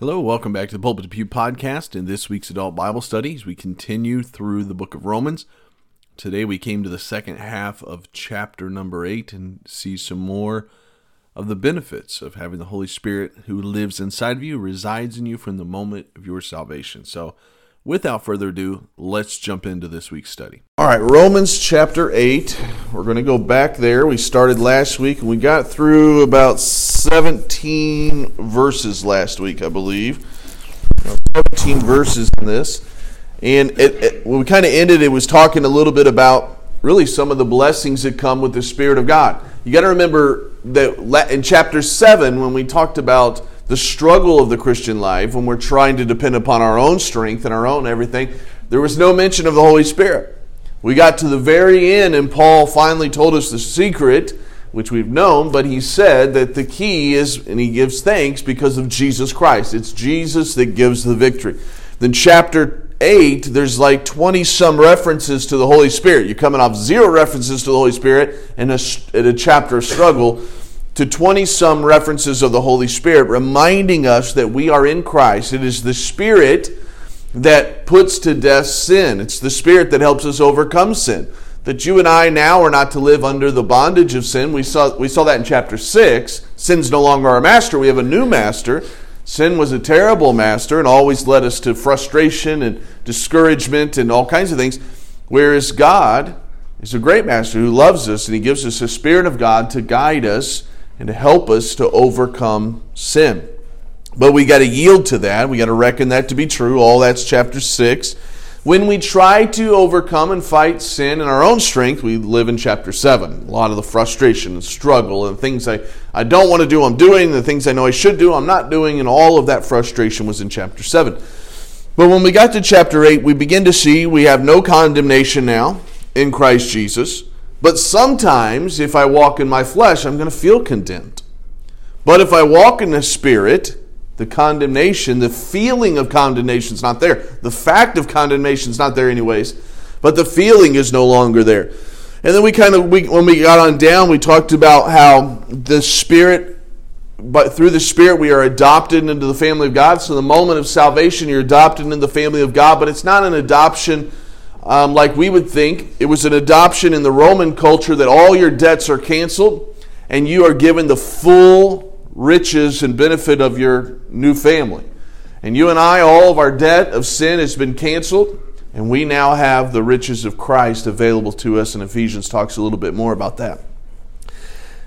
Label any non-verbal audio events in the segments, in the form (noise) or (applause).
Hello, welcome back to the Pulpit to Pew podcast. In this week's adult Bible studies, we continue through the book of Romans. Today we came to the second half of chapter number eight and see some more of the benefits of having the Holy Spirit who lives inside of you, resides in you from the moment of your salvation. So, without further ado, let's jump into this week's study. All right, Romans chapter 8. We're going to go back there. We started last week and we got through about 17 verses last week, I believe. 17 verses in this. And it, it, when we kind of ended, it was talking a little bit about really some of the blessings that come with the Spirit of God. You got to remember that in chapter 7, when we talked about the struggle of the Christian life, when we're trying to depend upon our own strength and our own everything, there was no mention of the Holy Spirit. We got to the very end, and Paul finally told us the secret, which we've known, but he said that the key is, and he gives thanks because of Jesus Christ. It's Jesus that gives the victory. Then, chapter 8, there's like 20 some references to the Holy Spirit. You're coming off zero references to the Holy Spirit in a, a chapter of struggle to 20 some references of the Holy Spirit, reminding us that we are in Christ. It is the Spirit that puts to death sin, it's the Spirit that helps us overcome sin. That you and I now are not to live under the bondage of sin. We saw, we saw that in chapter 6. Sin's no longer our master, we have a new master. Sin was a terrible master and always led us to frustration and discouragement and all kinds of things. Whereas God is a great master who loves us and he gives us the Spirit of God to guide us and to help us to overcome sin. But we got to yield to that. We got to reckon that to be true. All that's chapter 6. When we try to overcome and fight sin in our own strength, we live in chapter 7. A lot of the frustration and struggle and things I, I don't want to do, I'm doing. The things I know I should do, I'm not doing. And all of that frustration was in chapter 7. But when we got to chapter 8, we begin to see we have no condemnation now in Christ Jesus. But sometimes, if I walk in my flesh, I'm going to feel condemned. But if I walk in the Spirit, the condemnation, the feeling of condemnation is not there. The fact of condemnation is not there, anyways. But the feeling is no longer there. And then we kind of, we, when we got on down, we talked about how the Spirit, but through the Spirit, we are adopted into the family of God. So, the moment of salvation, you're adopted into the family of God, but it's not an adoption um, like we would think. It was an adoption in the Roman culture that all your debts are canceled and you are given the full riches and benefit of your new family. And you and I, all of our debt of sin has been canceled, and we now have the riches of Christ available to us. And Ephesians talks a little bit more about that.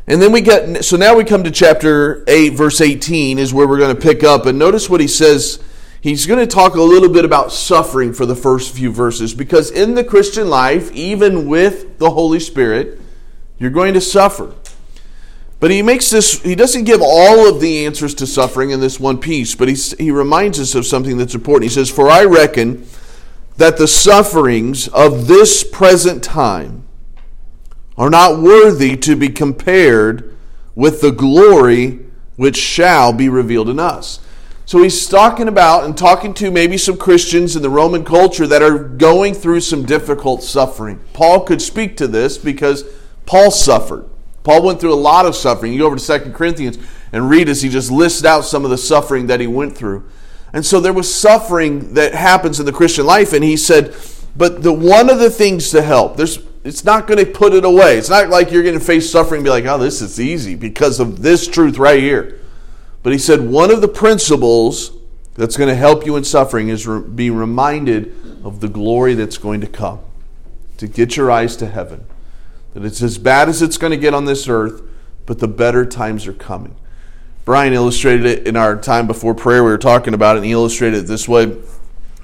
And then we get, so now we come to chapter 8, verse 18, is where we're going to pick up. And notice what he says he's going to talk a little bit about suffering for the first few verses because in the Christian life, even with the Holy Spirit, you're going to suffer. But he makes this, he doesn't give all of the answers to suffering in this one piece, but he, he reminds us of something that's important. He says, For I reckon that the sufferings of this present time are not worthy to be compared with the glory which shall be revealed in us. So he's talking about and talking to maybe some Christians in the Roman culture that are going through some difficult suffering. Paul could speak to this because Paul suffered. Paul went through a lot of suffering. You go over to 2 Corinthians and read as he just lists out some of the suffering that he went through. And so there was suffering that happens in the Christian life, and he said, but the one of the things to help, there's it's not going to put it away. It's not like you're going to face suffering and be like, oh, this is easy because of this truth right here. But he said one of the principles that's going to help you in suffering is re- be reminded of the glory that's going to come. To get your eyes to heaven. That it's as bad as it's going to get on this earth, but the better times are coming. Brian illustrated it in our time before prayer. We were talking about it, and he illustrated it this way.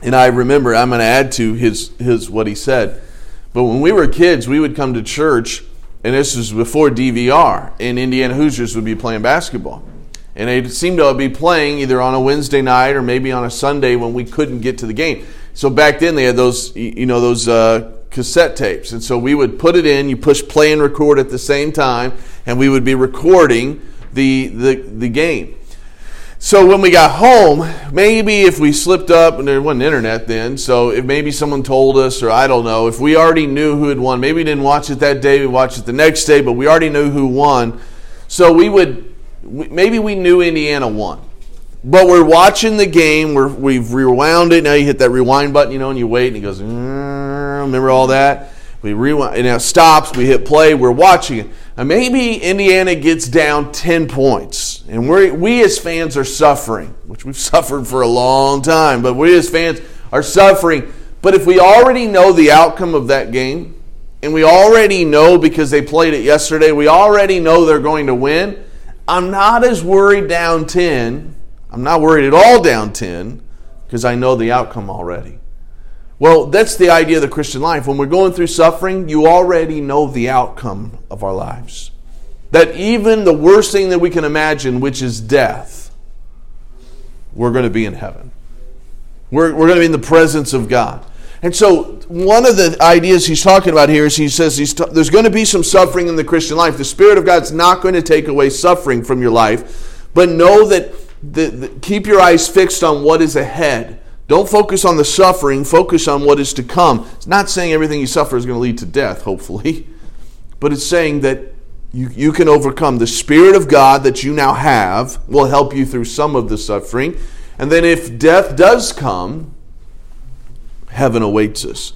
And I remember, I'm going to add to his, his what he said. But when we were kids, we would come to church, and this was before DVR, and Indiana Hoosiers would be playing basketball and they seemed to be playing either on a Wednesday night or maybe on a Sunday when we couldn't get to the game. So back then they had those, you know, those uh, cassette tapes, and so we would put it in. You push play and record at the same time, and we would be recording the the, the game. So when we got home, maybe if we slipped up, and there wasn't internet then, so if maybe someone told us, or I don't know, if we already knew who had won, maybe we didn't watch it that day, we watched it the next day, but we already knew who won. So we would maybe we knew Indiana won. but we're watching the game. We're, we've rewound it. Now you hit that rewind button, you know, and you wait, and it goes. "Mm," Remember all that? We rewind, and it stops. We hit play. We're watching it. Maybe Indiana gets down ten points, and we we as fans are suffering, which we've (laughs) suffered for a long time. But we as fans are suffering. But if we already know the outcome of that game, and we already know because they played it yesterday, we already know they're going to win. I'm not as worried down 10. I'm not worried at all down 10 because I know the outcome already. Well, that's the idea of the Christian life. When we're going through suffering, you already know the outcome of our lives. That even the worst thing that we can imagine, which is death, we're going to be in heaven. We're, we're going to be in the presence of God. And so, one of the ideas he's talking about here is he says t- there's going to be some suffering in the Christian life. The Spirit of God's not going to take away suffering from your life, but know that the, the, keep your eyes fixed on what is ahead. Don't focus on the suffering, focus on what is to come. It's not saying everything you suffer is going to lead to death, hopefully, (laughs) but it's saying that you, you can overcome. The Spirit of God that you now have will help you through some of the suffering. And then if death does come, heaven awaits us.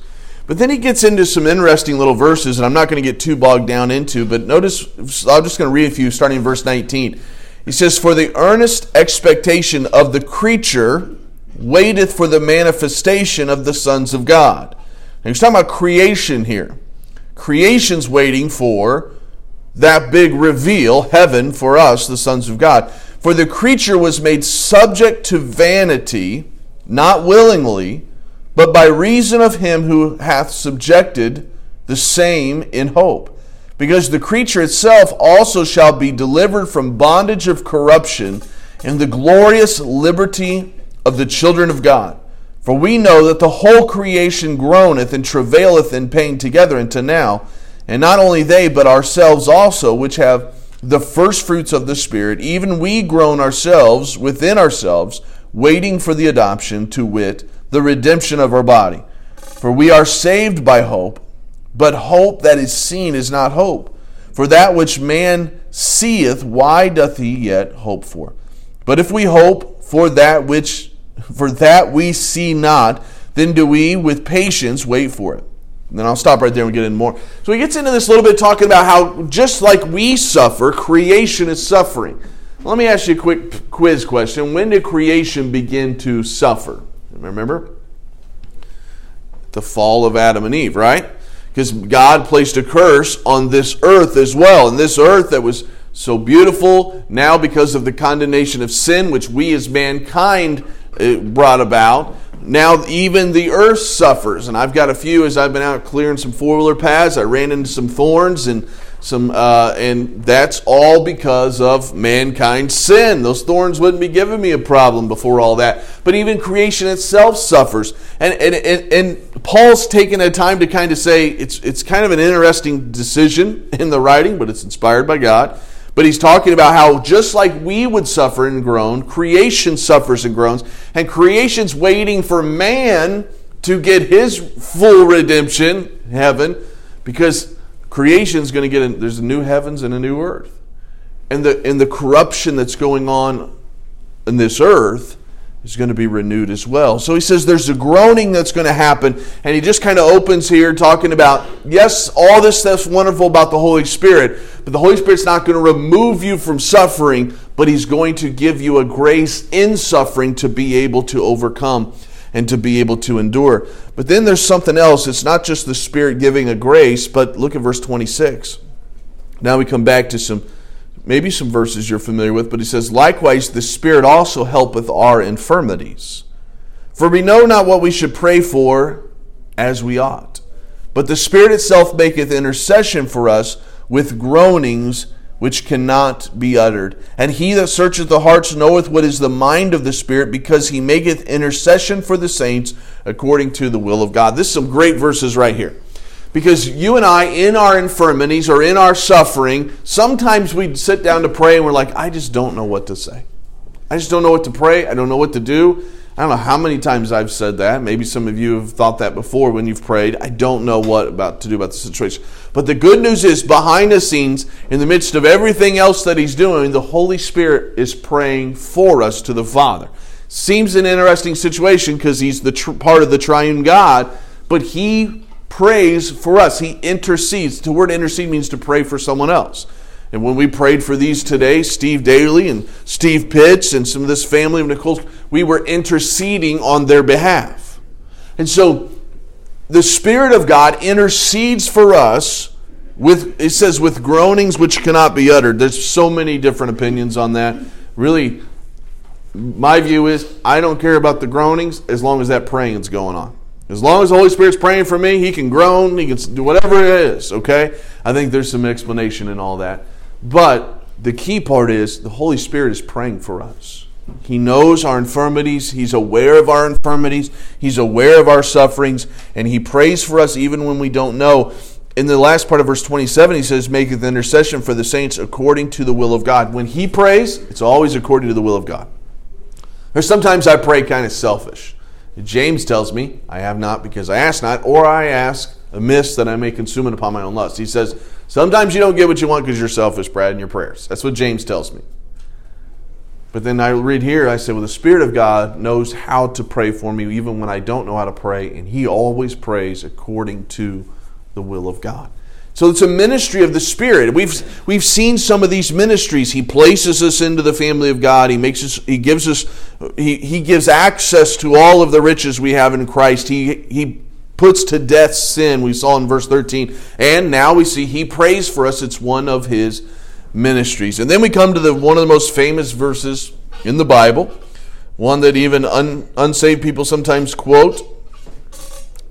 But then he gets into some interesting little verses, and I'm not going to get too bogged down into, but notice, I'm just going to read a few, starting in verse 19. He says, For the earnest expectation of the creature waiteth for the manifestation of the sons of God. He's talking about creation here. Creation's waiting for that big reveal, heaven for us, the sons of God. For the creature was made subject to vanity, not willingly, but by reason of him who hath subjected the same in hope. Because the creature itself also shall be delivered from bondage of corruption in the glorious liberty of the children of God. For we know that the whole creation groaneth and travaileth in pain together unto now, and not only they, but ourselves also, which have the first fruits of the Spirit, even we groan ourselves within ourselves, waiting for the adoption, to wit, the redemption of our body. For we are saved by hope, but hope that is seen is not hope. For that which man seeth, why doth he yet hope for? But if we hope for that which for that we see not, then do we with patience wait for it. And then I'll stop right there and get in more. So he gets into this little bit talking about how just like we suffer, creation is suffering. Let me ask you a quick quiz question. When did creation begin to suffer? Remember? The fall of Adam and Eve, right? Because God placed a curse on this earth as well. And this earth that was so beautiful, now because of the condemnation of sin, which we as mankind uh, brought about, now even the earth suffers. And I've got a few as I've been out clearing some four wheeler paths. I ran into some thorns and some, uh, and that's all because of mankind's sin. Those thorns wouldn't be giving me a problem before all that. But even creation itself suffers. And, and, and, and Paul's taken a time to kind of say it's, it's kind of an interesting decision in the writing, but it's inspired by God. But he's talking about how just like we would suffer and groan, creation suffers and groans, and creation's waiting for man to get his full redemption, heaven, because creation's going to get a, there's a new heavens and a new earth. And the and the corruption that's going on in this earth is going to be renewed as well. So he says there's a groaning that's going to happen. And he just kind of opens here talking about, yes, all this stuff's wonderful about the Holy Spirit, but the Holy Spirit's not going to remove you from suffering, but he's going to give you a grace in suffering to be able to overcome and to be able to endure. But then there's something else. It's not just the Spirit giving a grace, but look at verse 26. Now we come back to some maybe some verses you're familiar with, but he says, Likewise, the Spirit also helpeth our infirmities. For we know not what we should pray for as we ought. But the Spirit itself maketh intercession for us with groanings which cannot be uttered. And he that searcheth the hearts knoweth what is the mind of the Spirit, because he maketh intercession for the saints according to the will of God. This is some great verses right here. Because you and I, in our infirmities or in our suffering, sometimes we sit down to pray and we're like, I just don't know what to say. I just don't know what to pray. I don't know what to do. I don't know how many times I've said that. Maybe some of you have thought that before when you've prayed. I don't know what about to do about the situation. But the good news is behind the scenes, in the midst of everything else that he's doing, the Holy Spirit is praying for us to the Father. Seems an interesting situation because he's the tr- part of the triune God, but he prays for us. He intercedes. The word intercede means to pray for someone else. And when we prayed for these today, Steve Daly and Steve Pitts and some of this family of Nicole's, we were interceding on their behalf. And so the Spirit of God intercedes for us with, it says, with groanings which cannot be uttered. There's so many different opinions on that. Really, my view is I don't care about the groanings as long as that praying is going on. As long as the Holy Spirit's praying for me, He can groan, He can do whatever it is, okay? I think there's some explanation in all that. But the key part is the Holy Spirit is praying for us. He knows our infirmities. He's aware of our infirmities. He's aware of our sufferings. And He prays for us even when we don't know. In the last part of verse 27, He says, Maketh intercession for the saints according to the will of God. When He prays, it's always according to the will of God. Or sometimes I pray kind of selfish. James tells me, I have not because I ask not, or I ask amiss that I may consume it upon my own lust. He says, Sometimes you don't get what you want because you're selfish, Brad, in your prayers. That's what James tells me. But then I read here, I say, well, the Spirit of God knows how to pray for me even when I don't know how to pray, and He always prays according to the will of God. So it's a ministry of the Spirit. We've we've seen some of these ministries. He places us into the family of God. He makes us. He gives us. He, he gives access to all of the riches we have in Christ. He he puts to death sin. We saw in verse 13. And now we see he prays for us. It's one of his ministries. And then we come to the one of the most famous verses in the Bible, one that even un, unsaved people sometimes quote,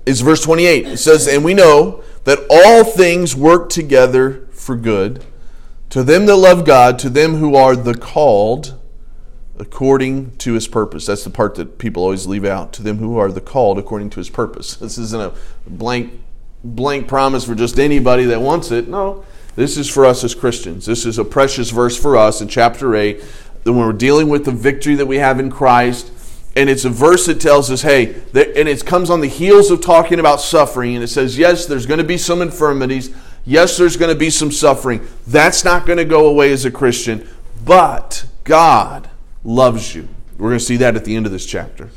is verse 28. It says, And we know that all things work together for good to them that love God, to them who are the called according to his purpose. That's the part that people always leave out. To them who are the called according to his purpose. (laughs) This isn't a blank blank promise for just anybody that wants it. No. This is for us as Christians. This is a precious verse for us in chapter 8 when we're dealing with the victory that we have in Christ. And it's a verse that tells us, hey, and it comes on the heels of talking about suffering. And it says, yes, there's going to be some infirmities. Yes, there's going to be some suffering. That's not going to go away as a Christian. But God loves you. We're going to see that at the end of this chapter.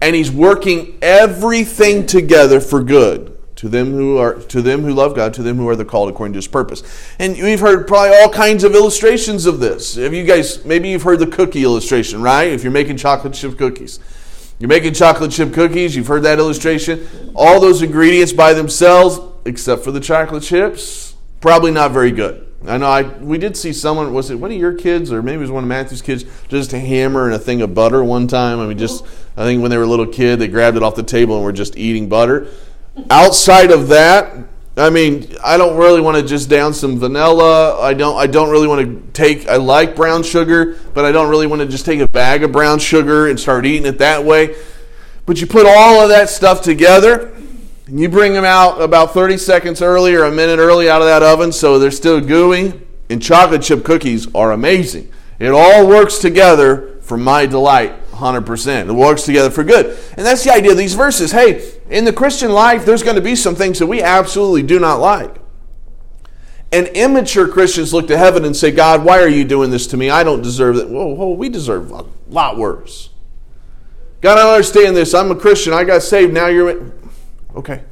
And he's working everything together for good to them who are to them who love God, to them who are the called according to his purpose. And we've heard probably all kinds of illustrations of this. Have you guys maybe you've heard the cookie illustration, right? If you're making chocolate chip cookies. You're making chocolate chip cookies, you've heard that illustration. All those ingredients by themselves, except for the chocolate chips, probably not very good. I know I we did see someone was it one of your kids or maybe it was one of Matthew's kids just hammering a thing of butter one time. I mean just I think when they were a little kid they grabbed it off the table and were just eating butter. Outside of that, I mean, I don't really want to just down some vanilla. I don't I don't really want to take I like brown sugar, but I don't really want to just take a bag of brown sugar and start eating it that way. But you put all of that stuff together and you bring them out about 30 seconds early or a minute early out of that oven so they're still gooey. And chocolate chip cookies are amazing. It all works together for my delight 100%. It works together for good. And that's the idea of these verses. Hey, in the Christian life, there's going to be some things that we absolutely do not like. And immature Christians look to heaven and say, God, why are you doing this to me? I don't deserve it. Whoa, whoa, we deserve a lot worse. God, I understand this. I'm a Christian. I got saved. Now you're. Okay.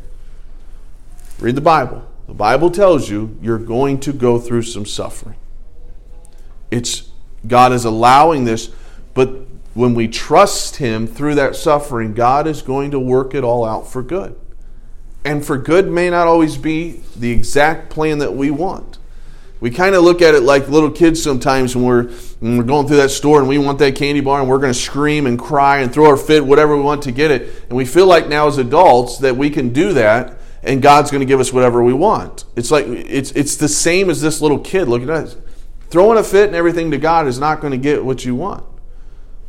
Read the Bible. The Bible tells you you're going to go through some suffering. It's God is allowing this, but when we trust him through that suffering, God is going to work it all out for good. And for good may not always be the exact plan that we want. We kind of look at it like little kids sometimes when we're, when we're going through that store and we want that candy bar and we're going to scream and cry and throw our fit, whatever we want to get it. And we feel like now as adults that we can do that and God's going to give us whatever we want. It's like it's it's the same as this little kid looking at us. Throwing a fit and everything to God is not going to get what you want.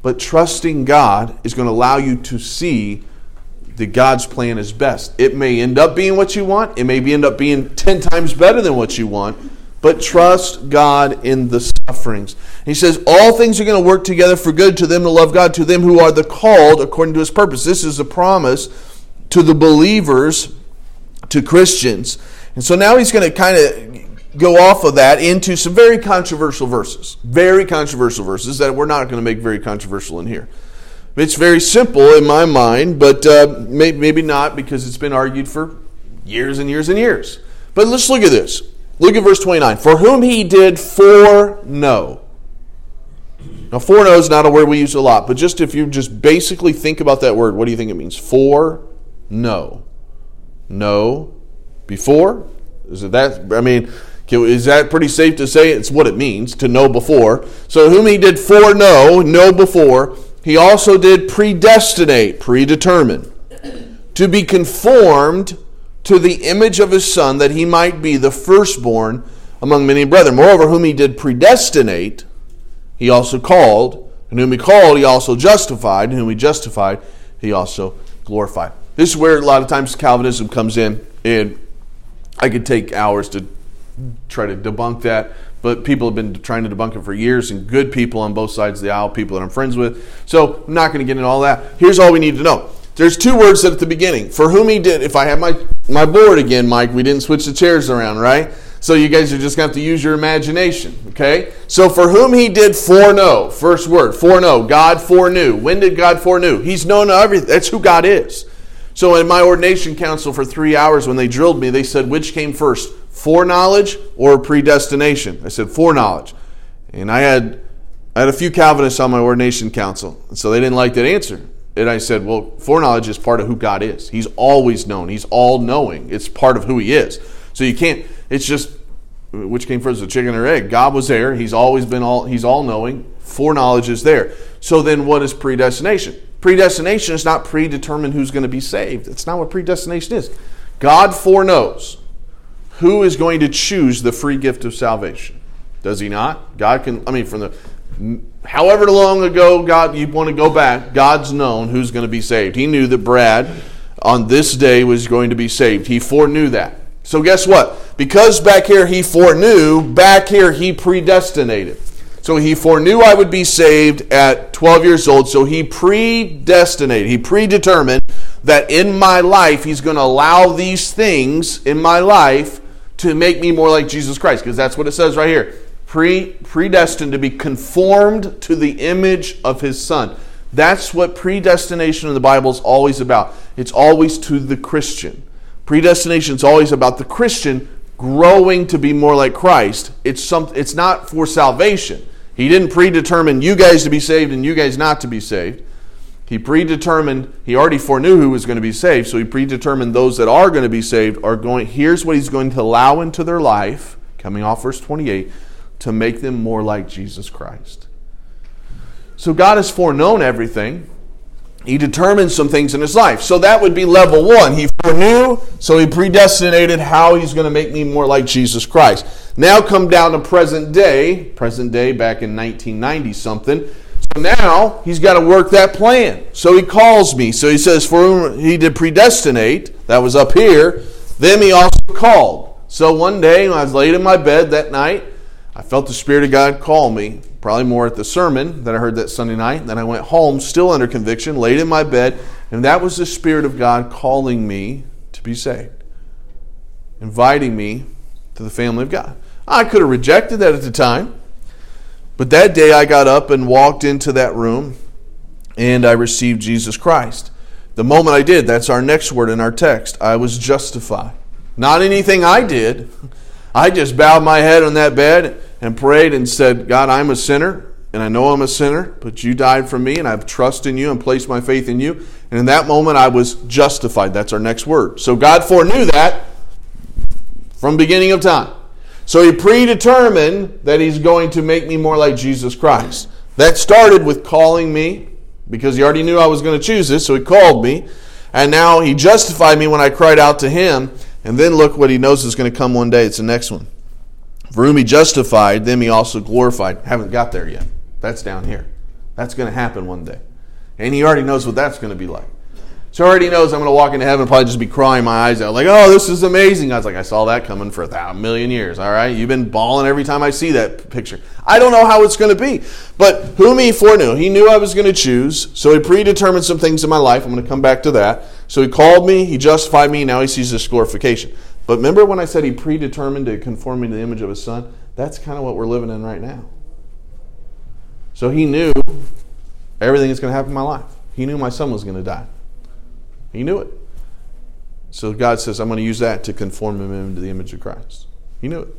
But trusting God is going to allow you to see that God's plan is best. It may end up being what you want, it may end up being 10 times better than what you want, but trust God in the sufferings. He says, All things are going to work together for good to them to love God, to them who are the called according to his purpose. This is a promise to the believers, to Christians. And so now he's going to kind of go off of that into some very controversial verses. Very controversial verses that we're not going to make very controversial in here. It's very simple in my mind, but uh, maybe not because it's been argued for years and years and years. But let's look at this. Look at verse 29. For whom he did foreknow. Now, foreknow is not a word we use a lot, but just if you just basically think about that word, what do you think it means? For no. Know before? Is it that? I mean, is that pretty safe to say? It's what it means to know before. So, whom he did foreknow, know before, he also did predestinate, predetermine, to be conformed to the image of his son, that he might be the firstborn among many brethren. Moreover, whom he did predestinate, he also called, and whom he called, he also justified, and whom he justified, he also glorified. This is where a lot of times Calvinism comes in, and I could take hours to try to debunk that, but people have been trying to debunk it for years, and good people on both sides of the aisle, people that I'm friends with. So I'm not going to get into all that. Here's all we need to know there's two words at the beginning. For whom he did, if I have my, my board again, Mike, we didn't switch the chairs around, right? So you guys are just going to have to use your imagination, okay? So for whom he did foreknow, first word, foreknow, God foreknew. When did God foreknew? He's known everything. That's who God is. So in my ordination council for three hours, when they drilled me, they said, which came first, foreknowledge or predestination? I said, foreknowledge. And I had, I had a few Calvinists on my ordination council, so they didn't like that answer. And I said, well, foreknowledge is part of who God is. He's always known. He's all knowing. It's part of who He is. So you can't. It's just which came first, the chicken or egg. God was there. He's always been all. He's all knowing. Foreknowledge is there. So then, what is predestination? Predestination is not predetermine who's going to be saved. It's not what predestination is. God foreknows who is going to choose the free gift of salvation. Does He not? God can. I mean, from the however long ago God you want to go back, God's known who's going to be saved. He knew that Brad on this day was going to be saved. He foreknew that. So guess what? Because back here he foreknew, back here he predestinated. So he foreknew I would be saved at 12 years old. So he predestinated, he predetermined that in my life he's going to allow these things in my life to make me more like Jesus Christ because that's what it says right here pre, predestined to be conformed to the image of his son. That's what predestination in the Bible is always about. It's always to the Christian. Predestination is always about the Christian growing to be more like Christ. It's some, it's not for salvation. He didn't predetermine you guys to be saved and you guys not to be saved. He predetermined, he already foreknew who was going to be saved, so he predetermined those that are going to be saved are going, here's what he's going to allow into their life, coming off verse 28 to make them more like Jesus Christ. So God has foreknown everything. He determined some things in his life. So that would be level one. He foreknew, so he predestinated how he's going to make me more like Jesus Christ. Now come down to present day, present day back in 1990 something. So now he's got to work that plan. So he calls me. So he says, For whom he did predestinate, that was up here, then he also called. So one day I was laid in my bed that night, I felt the Spirit of God call me, probably more at the sermon that I heard that Sunday night. Then I went home, still under conviction, laid in my bed, and that was the Spirit of God calling me to be saved, inviting me to the family of God. I could have rejected that at the time, but that day I got up and walked into that room and I received Jesus Christ. The moment I did, that's our next word in our text, I was justified. Not anything I did. I just bowed my head on that bed and prayed and said, God, I'm a sinner, and I know I'm a sinner, but you died for me, and I have trust in you and placed my faith in you. And in that moment, I was justified. That's our next word. So God foreknew that from beginning of time. So he predetermined that he's going to make me more like Jesus Christ. That started with calling me because he already knew I was going to choose this, so he called me. And now he justified me when I cried out to him. And then look what he knows is going to come one day. It's the next one. For whom he justified, them he also glorified. Haven't got there yet. That's down here. That's going to happen one day. And he already knows what that's going to be like. So he already knows I'm going to walk into heaven and probably just be crying my eyes out, like, oh, this is amazing. I was like, I saw that coming for a thousand million years. All right, you've been bawling every time I see that picture. I don't know how it's going to be, but whom he foreknew, he knew I was going to choose. So he predetermined some things in my life. I'm going to come back to that. So he called me, he justified me. Now he sees this glorification. But remember when I said he predetermined to conform me to the image of his son? That's kind of what we're living in right now. So he knew everything that's going to happen in my life. He knew my son was going to die. He knew it. So God says, I'm going to use that to conform him into the image of Christ. He knew it.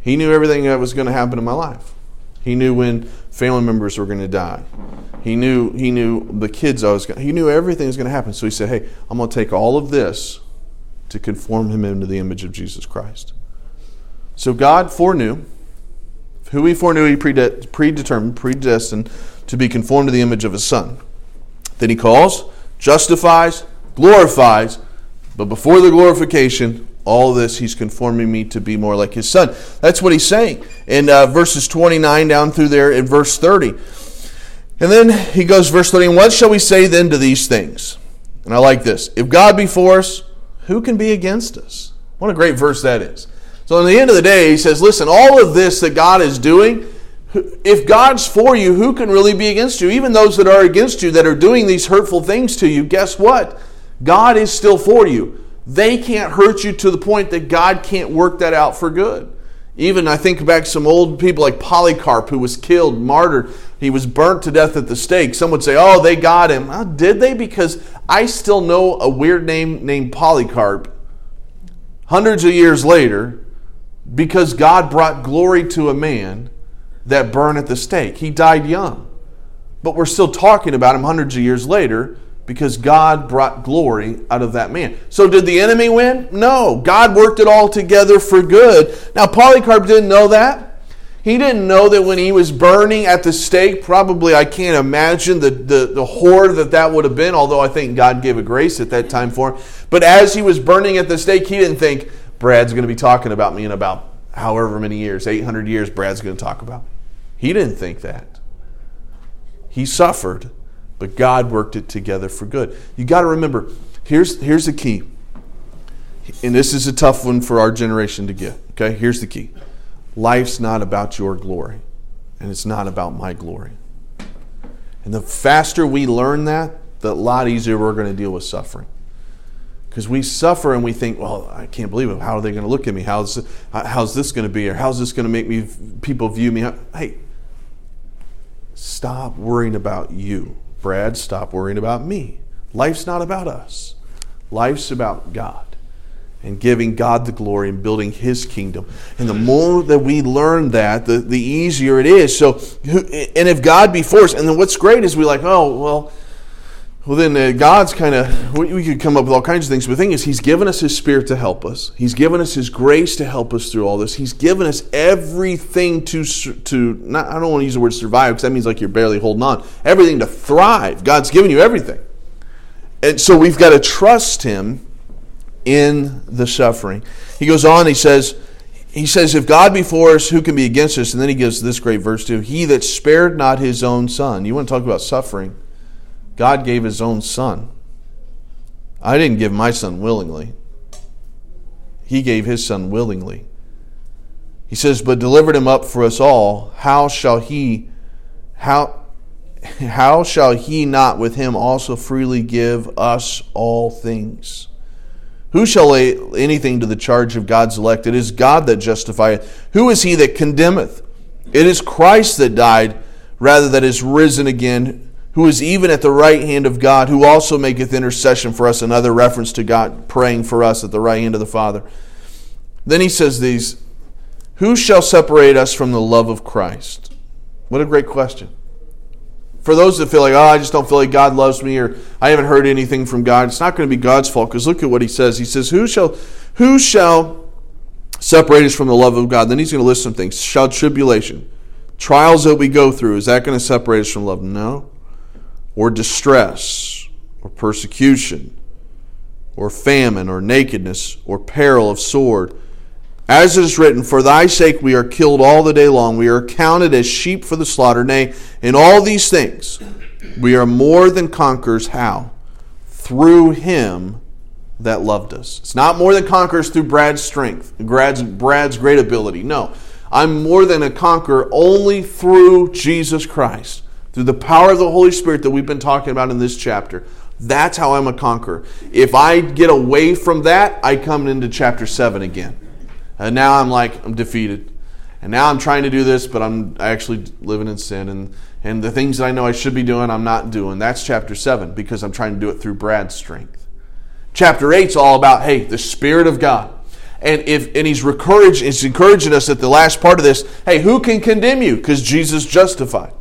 He knew everything that was going to happen in my life. He knew when family members were going to die. He knew he knew the kids I was going. He knew everything was going to happen. So he said, "Hey, I'm going to take all of this to conform him into the image of Jesus Christ." So God foreknew who he foreknew he predetermined, predestined to be conformed to the image of his son. Then he calls, justifies, glorifies, but before the glorification, all this he's conforming me to be more like his son. That's what he's saying in uh, verses 29 down through there in verse 30. And then he goes, verse 30, and what shall we say then to these things? And I like this. If God be for us, who can be against us? What a great verse that is. So, in the end of the day, he says, listen, all of this that God is doing, if God's for you, who can really be against you? Even those that are against you, that are doing these hurtful things to you, guess what? God is still for you. They can't hurt you to the point that God can't work that out for good. Even I think back some old people like Polycarp, who was killed, martyred. He was burnt to death at the stake. Some would say, "Oh, they got him." Oh, did they? Because I still know a weird name named Polycarp. Hundreds of years later, because God brought glory to a man that burned at the stake. He died young. But we're still talking about him hundreds of years later because God brought glory out of that man. So, did the enemy win? No. God worked it all together for good. Now, Polycarp didn't know that. He didn't know that when he was burning at the stake, probably I can't imagine the, the, the horror that that would have been, although I think God gave a grace at that time for him. But as he was burning at the stake, he didn't think, Brad's going to be talking about me in about however many years, 800 years, Brad's going to talk about me. He didn't think that. He suffered, but God worked it together for good. You got to remember, here's, here's the key. And this is a tough one for our generation to get. Okay, here's the key life's not about your glory, and it's not about my glory. And the faster we learn that, the lot easier we're going to deal with suffering because we suffer and we think, well, I can't believe it. How are they going to look at me? How's how's this going to be? Or how's this going to make me people view me? Hey, stop worrying about you, Brad. Stop worrying about me. Life's not about us. Life's about God and giving God the glory and building His kingdom. And the more that we learn that, the, the easier it is. So, and if God be for us, and then what's great is we like, oh well well, then uh, God's kind of, we could come up with all kinds of things. But the thing is, He's given us His Spirit to help us. He's given us His grace to help us through all this. He's given us everything to, to not, I don't want to use the word survive because that means like you're barely holding on. Everything to thrive. God's given you everything. And so we've got to trust Him in the suffering. He goes on, he says, he says, If God be for us, who can be against us? And then he gives this great verse too He that spared not his own son. You want to talk about suffering? God gave his own son. I didn't give my son willingly. He gave his son willingly. He says, But delivered him up for us all, how shall he how how shall he not with him also freely give us all things? Who shall lay anything to the charge of God's elect? It is God that justifieth. Who is he that condemneth? It is Christ that died, rather that is risen again who is even at the right hand of God, who also maketh intercession for us. Another reference to God praying for us at the right hand of the Father. Then he says these Who shall separate us from the love of Christ? What a great question. For those that feel like, oh, I just don't feel like God loves me, or I haven't heard anything from God, it's not going to be God's fault. Because look at what he says. He says, Who shall who shall separate us from the love of God? Then he's going to list some things. Shall tribulation, trials that we go through, is that going to separate us from love? No or distress, or persecution, or famine, or nakedness, or peril of sword. As it is written, For thy sake we are killed all the day long, we are counted as sheep for the slaughter. Nay, in all these things we are more than conquerors. How? through him that loved us. It's not more than conquerors through Brad's strength, Brad's, Brad's great ability. No, I'm more than a conqueror only through Jesus Christ, through the power of the Holy Spirit that we've been talking about in this chapter. That's how I'm a conqueror. If I get away from that, I come into chapter 7 again. And now I'm like, I'm defeated. And now I'm trying to do this, but I'm actually living in sin. And, and the things that I know I should be doing, I'm not doing. That's chapter 7 because I'm trying to do it through Brad's strength. Chapter 8 is all about, hey, the Spirit of God. And if and he's encouraging, he's encouraging us at the last part of this, hey, who can condemn you? Because Jesus justified.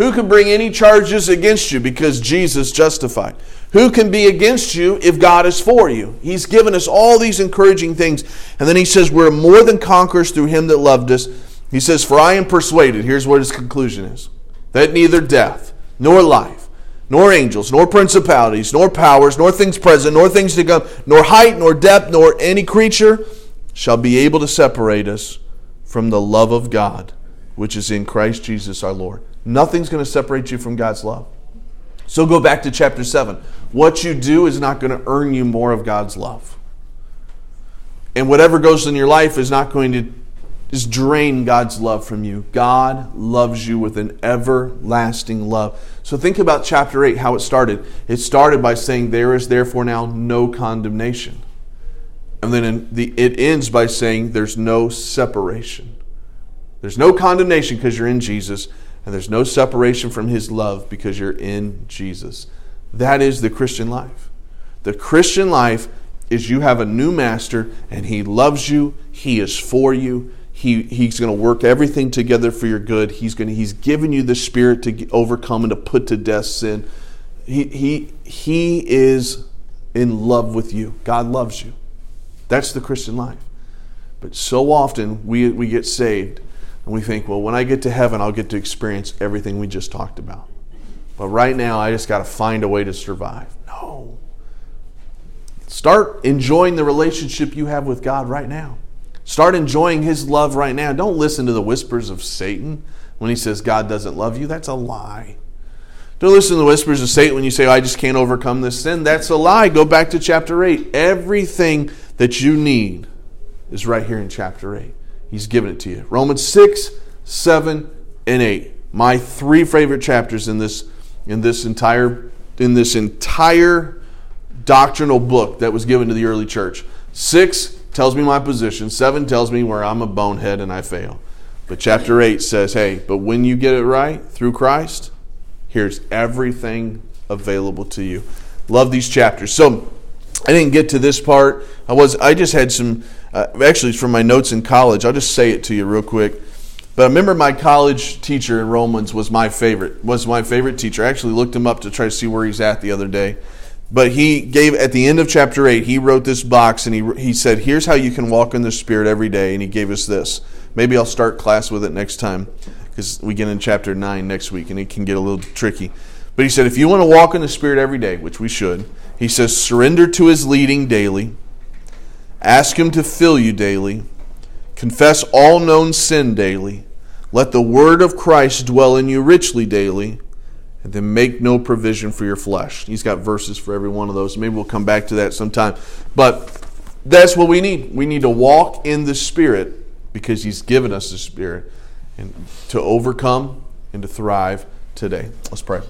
Who can bring any charges against you? Because Jesus justified. Who can be against you if God is for you? He's given us all these encouraging things. And then he says, We're more than conquerors through him that loved us. He says, For I am persuaded, here's what his conclusion is, that neither death, nor life, nor angels, nor principalities, nor powers, nor things present, nor things to come, nor height, nor depth, nor any creature shall be able to separate us from the love of God, which is in Christ Jesus our Lord. Nothing's going to separate you from God's love. So go back to chapter 7. What you do is not going to earn you more of God's love. And whatever goes in your life is not going to just drain God's love from you. God loves you with an everlasting love. So think about chapter 8, how it started. It started by saying, There is therefore now no condemnation. And then the, it ends by saying, There's no separation. There's no condemnation because you're in Jesus, and there's no separation from His love because you're in Jesus. That is the Christian life. The Christian life is you have a new master, and He loves you, He is for you, he, he's going to work everything together for your good. He's going to, he's given you the spirit to overcome and to put to death sin. He, he, he is in love with you. God loves you. That's the Christian life. But so often we, we get saved and we think, well, when I get to heaven, I'll get to experience everything we just talked about. But right now, I just got to find a way to survive. No. Start enjoying the relationship you have with God right now. Start enjoying His love right now. Don't listen to the whispers of Satan when he says God doesn't love you. That's a lie. Don't listen to the whispers of Satan when you say, oh, I just can't overcome this sin. That's a lie. Go back to chapter 8. Everything that you need is right here in chapter 8. He's given it to you. Romans 6, 7, and 8. My three favorite chapters in this in this entire in this entire doctrinal book that was given to the early church. 6 tells me my position. Seven tells me where I'm a bonehead and I fail. But chapter 8 says, hey, but when you get it right through Christ, here's everything available to you. Love these chapters. So I didn't get to this part. I was I just had some uh, actually it's from my notes in college. I'll just say it to you real quick. But I remember my college teacher in Romans was my favorite. Was my favorite teacher. I actually looked him up to try to see where he's at the other day. But he gave, at the end of chapter 8, he wrote this box and he, he said, Here's how you can walk in the Spirit every day. And he gave us this. Maybe I'll start class with it next time because we get in chapter 9 next week and it can get a little tricky. But he said, If you want to walk in the Spirit every day, which we should, he says, surrender to his leading daily, ask him to fill you daily, confess all known sin daily, let the word of Christ dwell in you richly daily and then make no provision for your flesh. He's got verses for every one of those. Maybe we'll come back to that sometime. But that's what we need. We need to walk in the Spirit because He's given us the Spirit and to overcome and to thrive today. Let's pray.